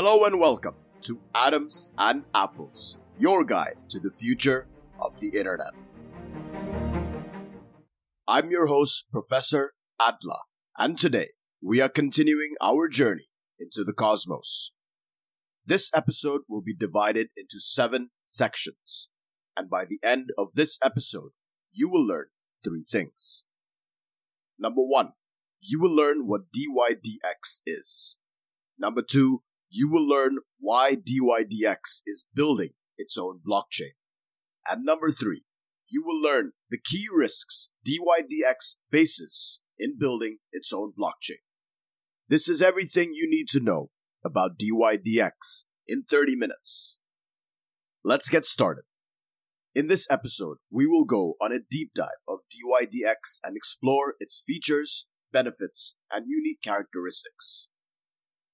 Hello and welcome to Atoms and Apples, your guide to the future of the internet. I'm your host, Professor Adla, and today we are continuing our journey into the cosmos. This episode will be divided into seven sections, and by the end of this episode, you will learn three things. Number one, you will learn what DYDX is. Number two, you will learn why DYDX is building its own blockchain. And number three, you will learn the key risks DYDX faces in building its own blockchain. This is everything you need to know about DYDX in 30 minutes. Let's get started. In this episode, we will go on a deep dive of DYDX and explore its features, benefits, and unique characteristics.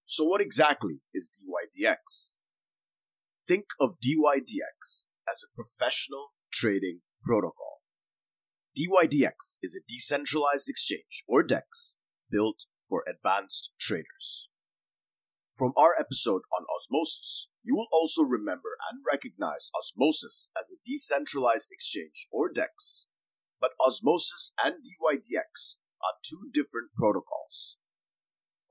So, what exactly is DYDX? Think of DYDX as a professional trading protocol. DYDX is a decentralized exchange, or DEX, built for advanced traders. From our episode on osmosis, you will also remember and recognize osmosis as a decentralized exchange, or DEX. But osmosis and DYDX are two different protocols.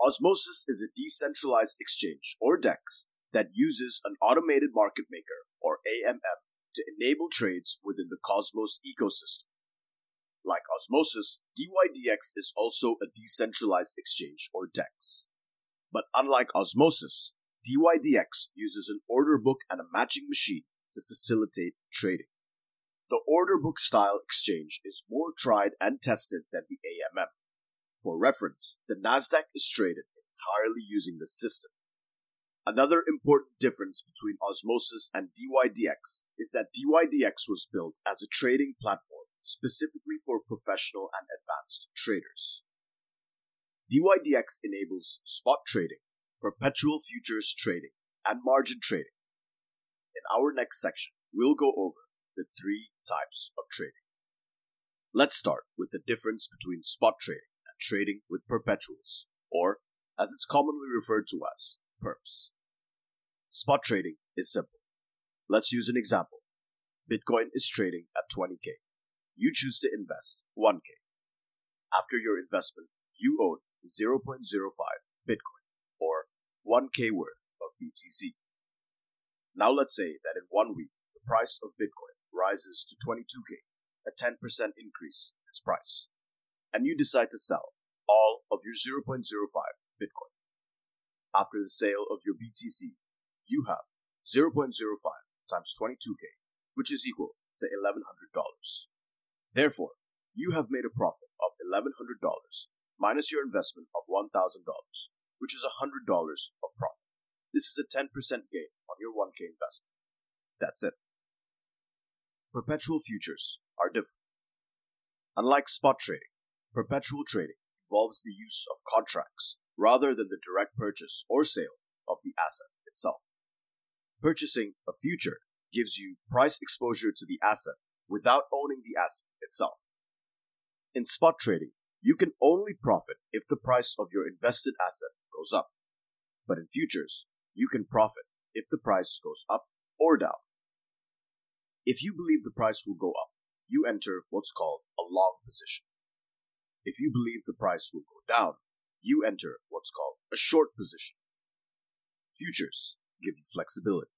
Osmosis is a decentralized exchange, or DEX, that uses an automated market maker, or AMM, to enable trades within the Cosmos ecosystem. Like Osmosis, DYDX is also a decentralized exchange, or DEX. But unlike Osmosis, DYDX uses an order book and a matching machine to facilitate trading. The order book style exchange is more tried and tested than the AMM. For reference, the Nasdaq is traded entirely using the system. Another important difference between Osmosis and DYDX is that DYDX was built as a trading platform specifically for professional and advanced traders. DYDX enables spot trading, perpetual futures trading, and margin trading. In our next section, we'll go over the three types of trading. Let's start with the difference between spot trading trading with perpetuals, or as it's commonly referred to as perps. Spot trading is simple. Let's use an example. Bitcoin is trading at 20k. You choose to invest 1k. After your investment, you own 0.05 Bitcoin, or 1k worth of BTC. Now let's say that in one week, the price of Bitcoin rises to 22k, a 10% increase in its price and you decide to sell all of your 0.05 Bitcoin. After the sale of your BTC, you have 0.05 times 22k, which is equal to $1,100. Therefore, you have made a profit of $1,100 minus your investment of $1,000, which is $100 of profit. This is a 10% gain on your 1k investment. That's it. Perpetual futures are different. Unlike spot trading, Perpetual trading involves the use of contracts rather than the direct purchase or sale of the asset itself. Purchasing a future gives you price exposure to the asset without owning the asset itself. In spot trading, you can only profit if the price of your invested asset goes up. But in futures, you can profit if the price goes up or down. If you believe the price will go up, you enter what's called a long position. If you believe the price will go down, you enter what's called a short position. Futures give you flexibility.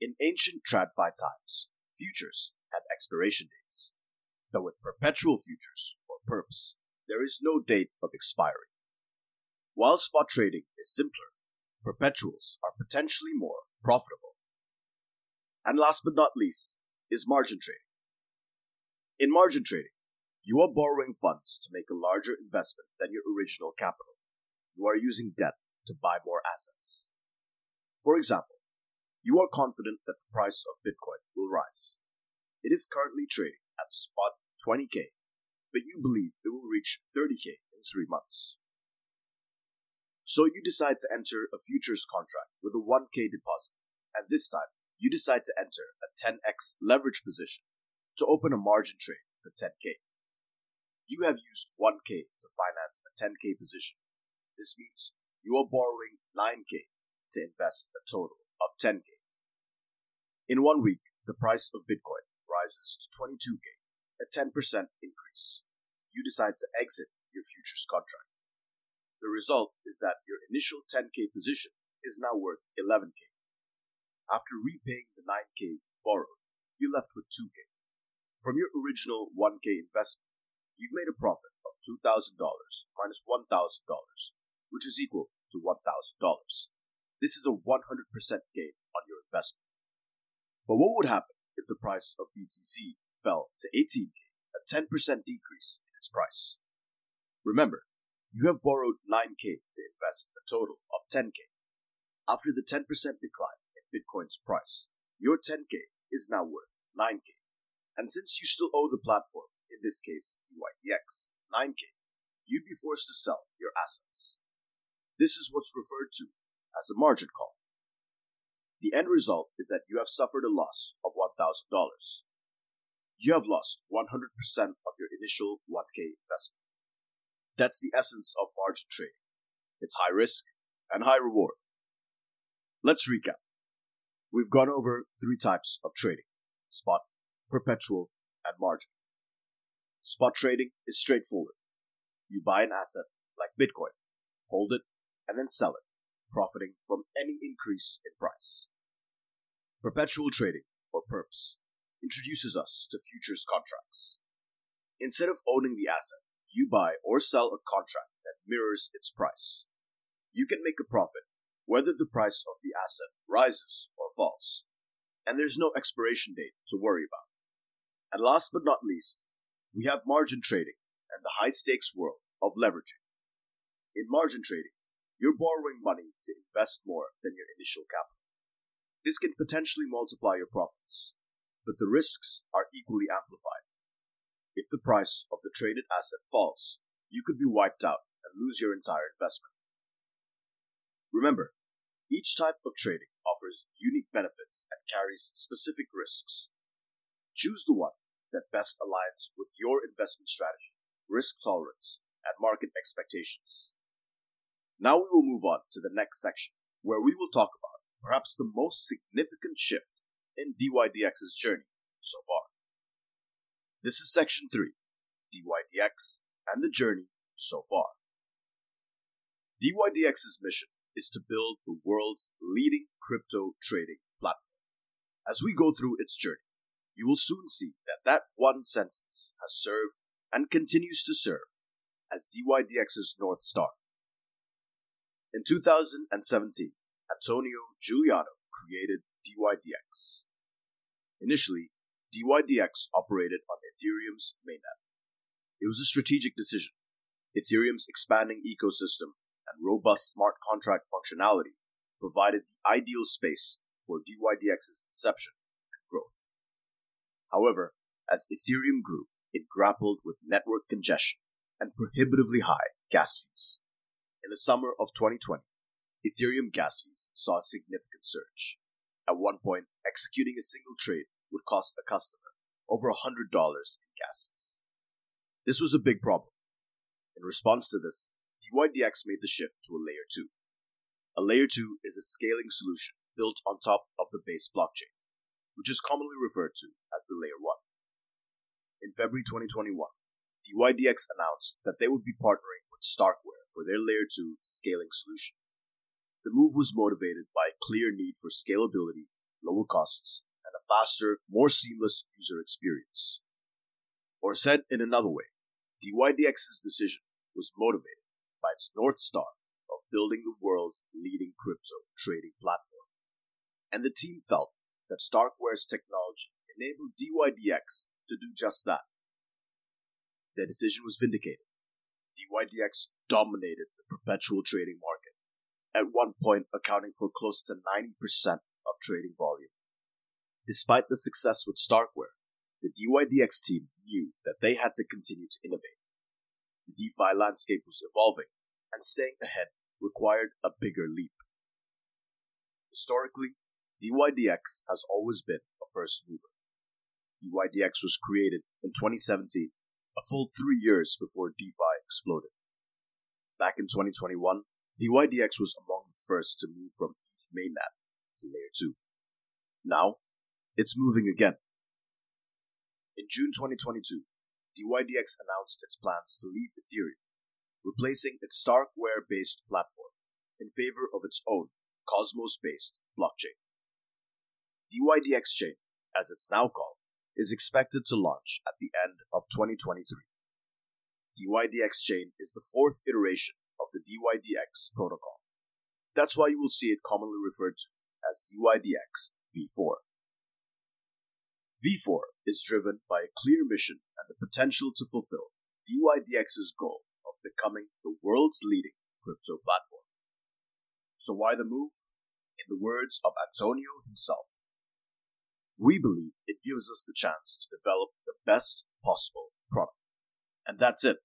In ancient TradFi times, futures had expiration dates, but with perpetual futures, or perps, there is no date of expiry. While spot trading is simpler, perpetuals are potentially more profitable. And last but not least is margin trading. In margin trading, you are borrowing funds to make a larger investment than your original capital. You are using debt to buy more assets. For example, you are confident that the price of Bitcoin will rise. It is currently trading at spot 20k, but you believe it will reach 30k in three months. So you decide to enter a futures contract with a 1k deposit, and this time you decide to enter a 10x leverage position to open a margin trade for 10k you have used 1K to finance a 10K position. This means you are borrowing 9K to invest a total of 10K. In one week, the price of Bitcoin rises to 22K, a 10% increase. You decide to exit your futures contract. The result is that your initial 10K position is now worth 11K. After repaying the 9K borrowed, you're left with 2K. From your original 1K investment, you've made a profit of $2,000 minus $1,000, which is equal to $1,000. This is a 100% gain on your investment. But what would happen if the price of BTC fell to 18K, a 10% decrease in its price? Remember, you have borrowed 9K to invest a total of 10K. After the 10% decline in Bitcoin's price, your 10K is now worth 9K. And since you still owe the platform, in this case DYDX, 9K, you'd be forced to sell your assets. This is what's referred to as a margin call. The end result is that you have suffered a loss of $1,000. You have lost 100% of your initial 1K investment. That's the essence of margin trading. It's high risk and high reward. Let's recap. We've gone over three types of trading spot, perpetual, and margin. Spot trading is straightforward. You buy an asset like Bitcoin, hold it, and then sell it, profiting from any increase in price. Perpetual trading, or PERPS, introduces us to futures contracts. Instead of owning the asset, you buy or sell a contract that mirrors its price. You can make a profit whether the price of the asset rises or falls, and there's no expiration date to worry about. And last but not least, we have margin trading and the high stakes world of leveraging. In margin trading, you're borrowing money to invest more than your initial capital. This can potentially multiply your profits, but the risks are equally amplified. If the price of the traded asset falls, you could be wiped out and lose your entire investment. Remember, each type of trading offers unique benefits and carries specific risks. Choose the one that best aligns with your investment strategy, risk tolerance, and market expectations. Now we will move on to the next section, where we will talk about perhaps the most significant shift in DYDX's journey so far. This is section 3 DYDX and the journey so far. DYDX's mission is to build the world's leading crypto trading platform. As we go through its journey, you will soon see that that one sentence has served and continues to serve as DYDX's North Star. In 2017, Antonio Juliano created DYDX. Initially, DYDX operated on Ethereum's mainnet. It was a strategic decision. Ethereum's expanding ecosystem and robust smart contract functionality provided the ideal space for DYDX's inception and growth. However, as Ethereum grew, it grappled with network congestion and prohibitively high gas fees. In the summer of 2020, Ethereum gas fees saw a significant surge. At one point, executing a single trade would cost a customer over $100 in gas fees. This was a big problem. In response to this, DYDX made the shift to a layer 2. A layer 2 is a scaling solution built on top of the base blockchain which is commonly referred to as the Layer 1. In February 2021, DYDX announced that they would be partnering with Starkware for their Layer 2 scaling solution. The move was motivated by a clear need for scalability, lower costs, and a faster, more seamless user experience. Or said in another way, DYDX's decision was motivated by its North Star of building the world's leading crypto trading platform. And the team felt that Starkware's technology enabled DYDX to do just that. Their decision was vindicated. DYDX dominated the perpetual trading market, at one point accounting for close to 90% of trading volume. Despite the success with Starkware, the DYDX team knew that they had to continue to innovate. The DeFi landscape was evolving, and staying ahead required a bigger leap. Historically, DYDX has always been a first mover. DYDX was created in 2017, a full three years before DeFi exploded. Back in 2021, DYDX was among the first to move from mainnet to layer 2. Now, it's moving again. In June 2022, DYDX announced its plans to leave Ethereum, replacing its Starkware based platform in favor of its own Cosmos based blockchain. DYDX Chain, as it's now called, is expected to launch at the end of 2023. DYDX Chain is the fourth iteration of the DYDX protocol. That's why you will see it commonly referred to as DYDX v4. V4 is driven by a clear mission and the potential to fulfill DYDX's goal of becoming the world's leading crypto platform. So why the move? In the words of Antonio himself, we believe it gives us the chance to develop the best possible product. And that's it.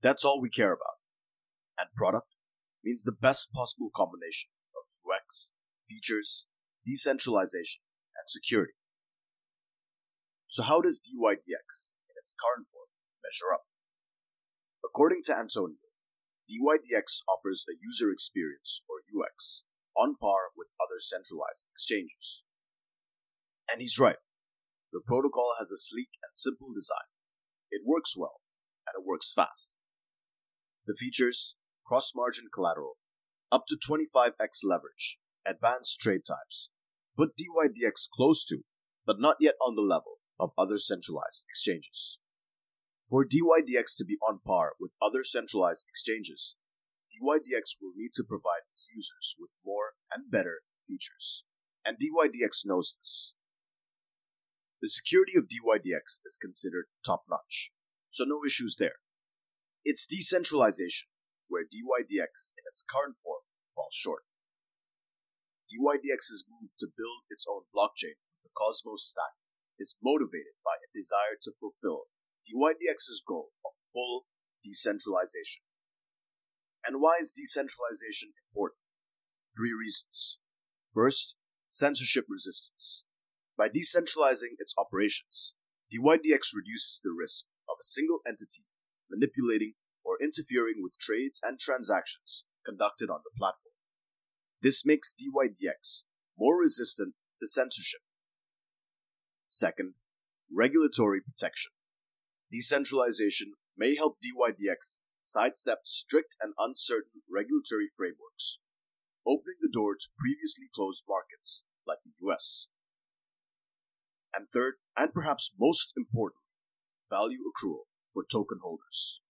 That's all we care about. And product means the best possible combination of UX, features, decentralization, and security. So how does DYDX, in its current form, measure up? According to Antonio, DYDX offers a user experience, or UX, on par with other centralized exchanges. And he's right. The protocol has a sleek and simple design. It works well, and it works fast. The features cross margin collateral, up to 25x leverage, advanced trade types, put DYDX close to, but not yet on the level of other centralized exchanges. For DYDX to be on par with other centralized exchanges, DYDX will need to provide its users with more and better features. And DYDX knows this. The security of DYDX is considered top notch, so no issues there. It's decentralization, where DYDX in its current form falls short. DYDX's move to build its own blockchain the Cosmos stack is motivated by a desire to fulfill DYDX's goal of full decentralization. And why is decentralization important? Three reasons. First, censorship resistance. By decentralizing its operations, DYDX reduces the risk of a single entity manipulating or interfering with trades and transactions conducted on the platform. This makes DYDX more resistant to censorship Second, regulatory protection. Decentralization may help DYDX sidestep strict and uncertain regulatory frameworks, opening the door to previously closed markets like the US. And third, and perhaps most important, value accrual for token holders.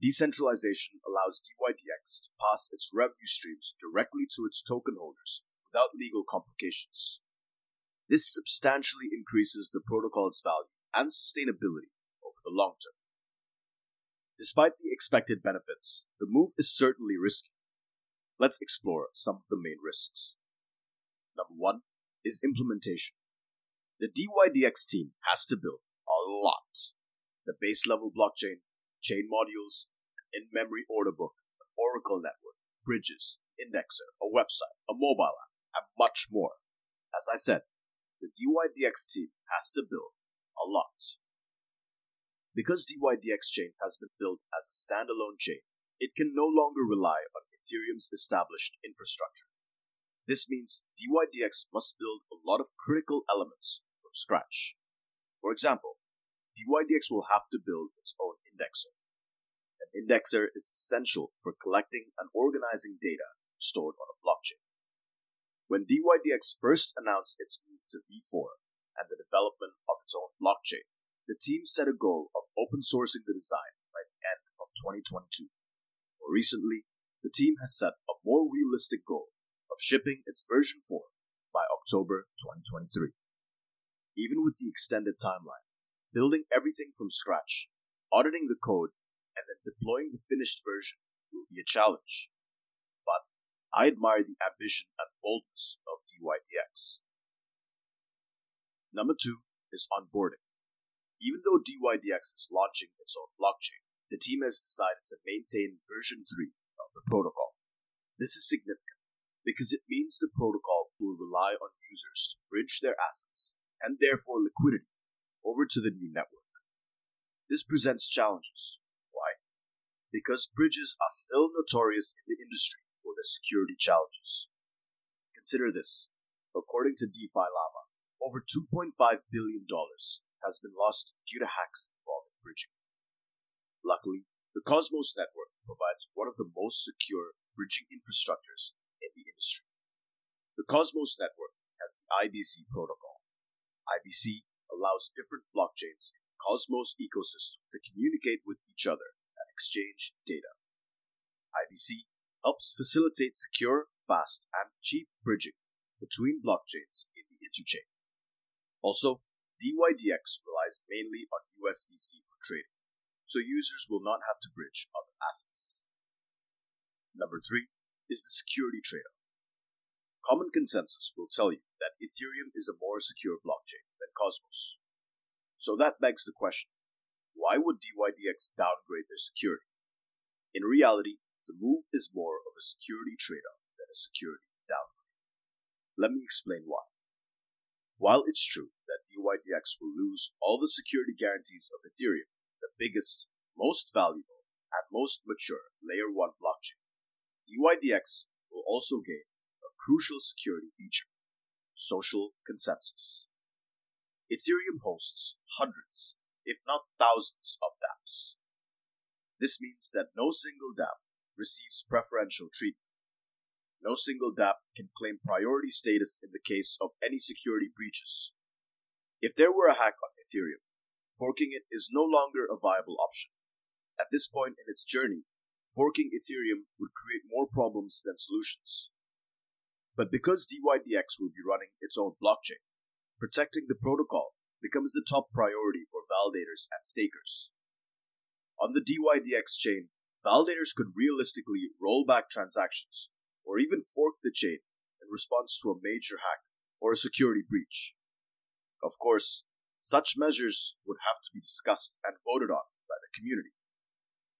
Decentralization allows DYDX to pass its revenue streams directly to its token holders without legal complications. This substantially increases the protocol's value and sustainability over the long term. Despite the expected benefits, the move is certainly risky. Let's explore some of the main risks. Number one is implementation. The DYDX team has to build a lot. The base level blockchain, chain modules, in memory order book, an Oracle network, bridges, indexer, a website, a mobile app, and much more. As I said, the DYDX team has to build a lot. Because DYDX chain has been built as a standalone chain, it can no longer rely on Ethereum's established infrastructure. This means DYDX must build a lot of critical elements from scratch. For example, DYDX will have to build its own indexer. An indexer is essential for collecting and organizing data stored on a blockchain. When DYDX first announced its move to V4 and the development of its own blockchain, the team set a goal of open sourcing the design by the end of 2022. More recently, the team has set a more realistic goal of shipping its version 4 by October 2023. Even with the extended timeline, building everything from scratch, auditing the code, and then deploying the finished version will be a challenge. But I admire the ambition and boldness of DYDX. Number two is onboarding. Even though DYDX is launching its own blockchain, the team has decided to maintain version 3 of the protocol. This is significant because it means the protocol will rely on users to bridge their assets and therefore liquidity over to the new network. This presents challenges. Why? Because bridges are still notorious in the industry for their security challenges. Consider this. According to DefiLlama, over $2.5 billion has been lost due to hacks involving bridging. Luckily, the Cosmos network provides one of the most secure bridging infrastructures in the industry. The Cosmos network has the IBC protocol. IBC allows different blockchains in Cosmos ecosystem to communicate with each other and exchange data. IBC helps facilitate secure, fast, and cheap bridging between blockchains in the interchain. Also, DYDX relies mainly on USDC for trading, so users will not have to bridge other assets. Number three is the security trade off. Common consensus will tell you that Ethereum is a more secure blockchain than Cosmos. So that begs the question why would DYDX downgrade their security? In reality, the move is more of a security trade off than a security downgrade. Let me explain why. While it's true that DYDX will lose all the security guarantees of Ethereum, the biggest, most valuable, and most mature layer 1 blockchain, DYDX will also gain crucial security feature social consensus. Ethereum hosts hundreds, if not thousands, of dApps. This means that no single dApp receives preferential treatment. No single dApp can claim priority status in the case of any security breaches. If there were a hack on Ethereum, forking it is no longer a viable option. At this point in its journey, forking Ethereum would create more problems than solutions. But because DYDX will be running its own blockchain, protecting the protocol becomes the top priority for validators and stakers. On the DYDX chain, validators could realistically roll back transactions or even fork the chain in response to a major hack or a security breach. Of course, such measures would have to be discussed and voted on by the community.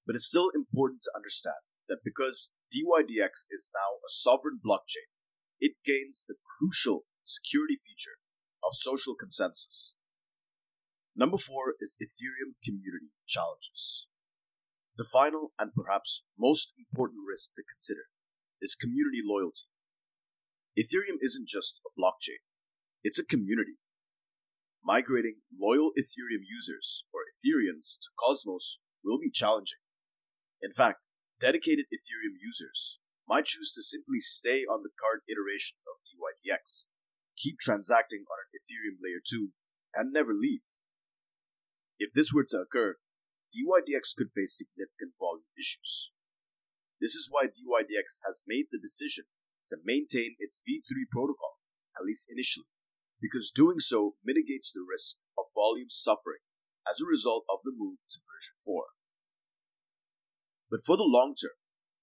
But it's still important to understand that because DYDX is now a sovereign blockchain, it gains the crucial security feature of social consensus. Number four is Ethereum community challenges. The final and perhaps most important risk to consider is community loyalty. Ethereum isn't just a blockchain, it's a community. Migrating loyal Ethereum users or Ethereans to Cosmos will be challenging. In fact, dedicated Ethereum users might choose to simply stay on the current iteration of DYDX, keep transacting on an Ethereum layer 2, and never leave. If this were to occur, DYDX could face significant volume issues. This is why DYDX has made the decision to maintain its V3 protocol, at least initially, because doing so mitigates the risk of volume suffering as a result of the move to version 4. But for the long term,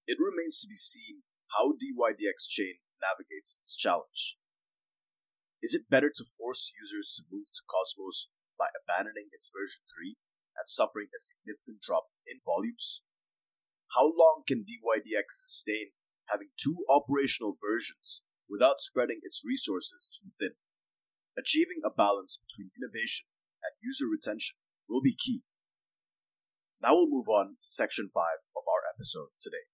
it remains to be seen how DYDX chain navigates this challenge. Is it better to force users to move to Cosmos by abandoning its version 3 and suffering a significant drop in volumes? How long can DYDX sustain having two operational versions without spreading its resources too thin? Achieving a balance between innovation and user retention will be key. Now we'll move on to section 5 of our episode today.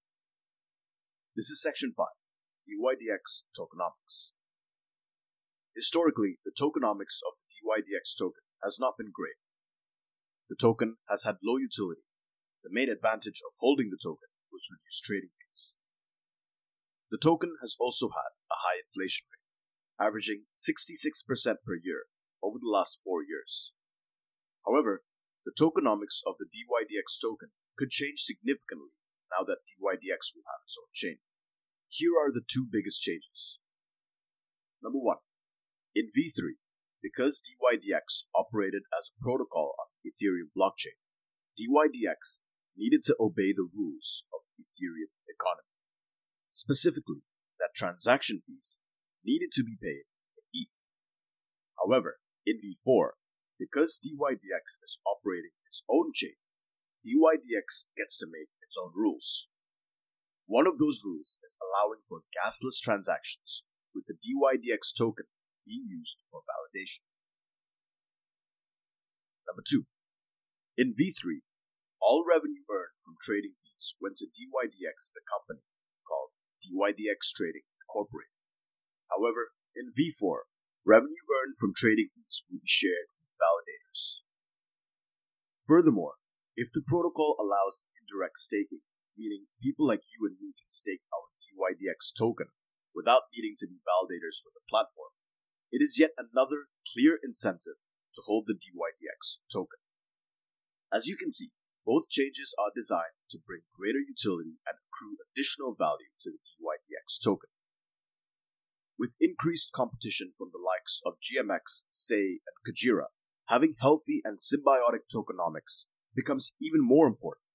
This is section 5 DYDX Tokenomics. Historically, the tokenomics of the DYDX token has not been great. The token has had low utility. The main advantage of holding the token was reduced trading fees. The token has also had a high inflation rate, averaging 66% per year over the last four years. However, the tokenomics of the DYDX token could change significantly now that DYDX will have its own chain. Here are the two biggest changes. Number one, in V3, because DYDX operated as a protocol on the Ethereum blockchain, DYDX needed to obey the rules of the Ethereum economy. Specifically, that transaction fees needed to be paid in ETH. However, in V4, because DYDX is operating its own chain, DYDX gets to make its own rules. One of those rules is allowing for gasless transactions with the DYDX token being used for validation. Number two, in V3, all revenue earned from trading fees went to DYDX, the company called DYDX Trading Incorporated. However, in V4, revenue earned from trading fees will be shared with validators. Furthermore, if the protocol allows indirect staking, meaning people like you and me can stake our DYDX token without needing to be validators for the platform, it is yet another clear incentive to hold the DYDX token. As you can see, both changes are designed to bring greater utility and accrue additional value to the DYDX token. With increased competition from the likes of GMX, SEI, and Kujira, having healthy and symbiotic tokenomics becomes even more important.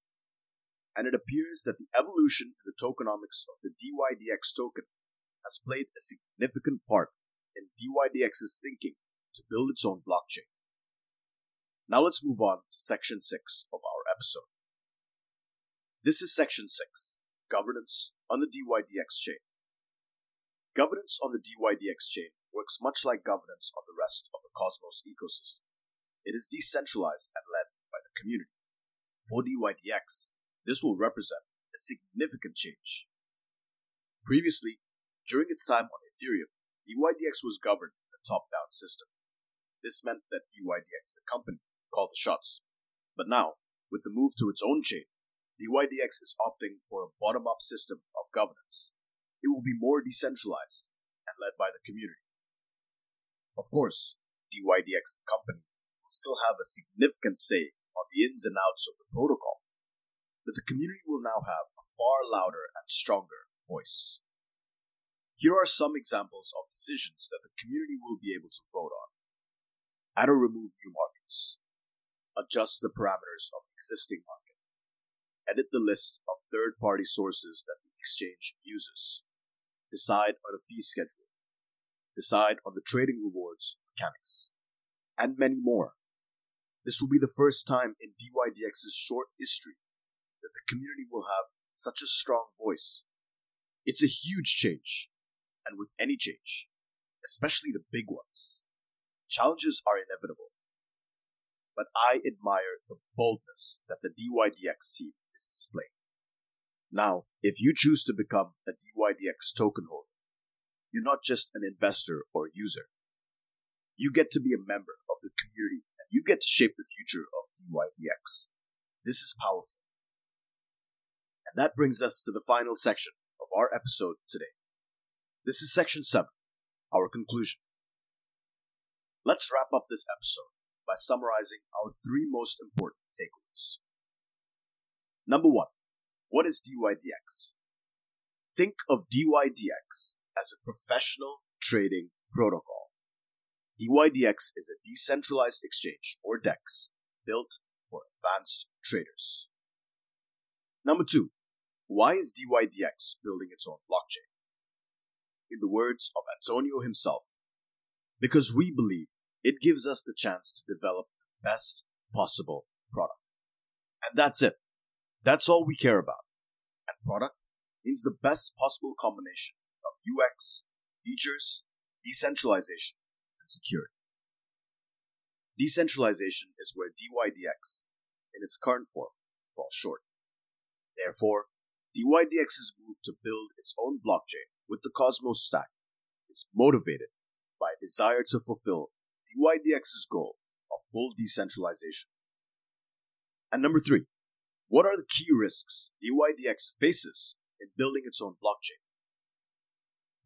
And it appears that the evolution in the tokenomics of the DYDX token has played a significant part in DYDX's thinking to build its own blockchain. Now let's move on to section 6 of our episode. This is section 6 Governance on the DYDX chain. Governance on the DYDX chain works much like governance on the rest of the Cosmos ecosystem. It is decentralized and led by the community. For DYDX, this will represent a significant change. Previously, during its time on Ethereum, DYDX was governed in a top down system. This meant that DYDX, the company, called the shots. But now, with the move to its own chain, DYDX is opting for a bottom up system of governance it will be more decentralized and led by the community. Of course, DYDX, the company, will still have a significant say on the ins and outs of the protocol, but the community will now have a far louder and stronger voice. Here are some examples of decisions that the community will be able to vote on. Add or remove new markets. Adjust the parameters of existing market. Edit the list of third party sources that the exchange uses decide on a fee schedule, decide on the trading rewards mechanics, and many more. This will be the first time in DYDX's short history the community will have such a strong voice. It's a huge change, and with any change, especially the big ones, challenges are inevitable. But I admire the boldness that the DYDX team is displaying. Now, if you choose to become a DYDX token holder, you're not just an investor or user. You get to be a member of the community and you get to shape the future of DYDX. This is powerful. And that brings us to the final section of our episode today. This is section 7, our conclusion. Let's wrap up this episode by summarizing our three most important takeaways. Number one, what is DYDX? Think of DYDX as a professional trading protocol. DYDX is a decentralized exchange, or DEX, built for advanced traders. Number two, why is DYDX building its own blockchain? In the words of Antonio himself, because we believe it gives us the chance to develop the best possible product. And that's it. That's all we care about. And product means the best possible combination of UX, features, decentralization, and security. Decentralization is where DYDX, in its current form, falls short. Therefore, DYDX's move to build its own blockchain with the Cosmos stack is motivated by a desire to fulfill DYDX's goal of full decentralization. And number three, what are the key risks DYDX faces in building its own blockchain?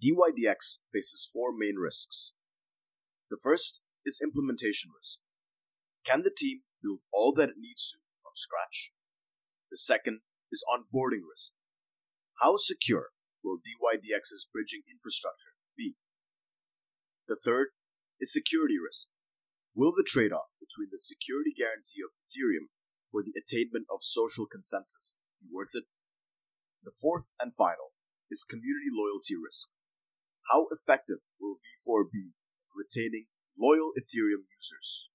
DYDX faces four main risks. The first is implementation risk. Can the team build all that it needs to from scratch? The second is onboarding risk. How secure will DYDX's bridging infrastructure be? The third is security risk. Will the trade off between the security guarantee of Ethereum for the attainment of social consensus be worth it? The fourth and final is community loyalty risk. How effective will V4 be in retaining loyal Ethereum users?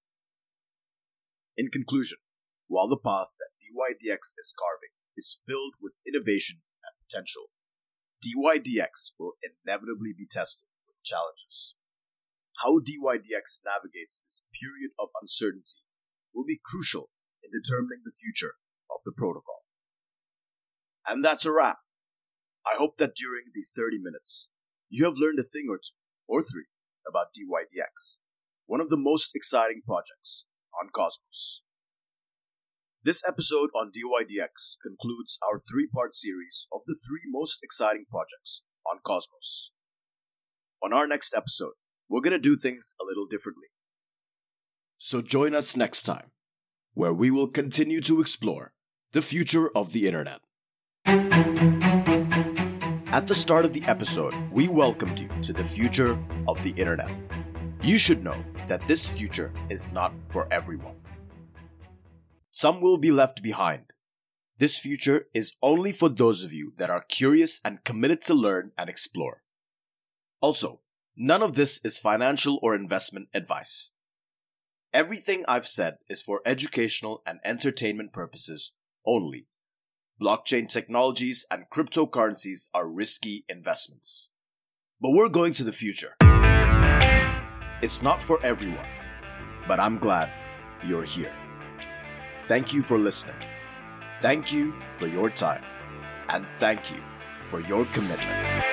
In conclusion, while the path that DYDX is carving is filled with innovation potential, DYDX will inevitably be tested with challenges. How DYDX navigates this period of uncertainty will be crucial in determining the future of the protocol. And that's a wrap. I hope that during these 30 minutes, you have learned a thing or two or 3 about DYDX, one of the most exciting projects on Cosmos. This episode on DYDX concludes our three part series of the three most exciting projects on Cosmos. On our next episode, we're going to do things a little differently. So join us next time, where we will continue to explore the future of the internet. At the start of the episode, we welcomed you to the future of the internet. You should know that this future is not for everyone. Some will be left behind. This future is only for those of you that are curious and committed to learn and explore. Also, none of this is financial or investment advice. Everything I've said is for educational and entertainment purposes only. Blockchain technologies and cryptocurrencies are risky investments. But we're going to the future. It's not for everyone, but I'm glad you're here. Thank you for listening. Thank you for your time. And thank you for your commitment.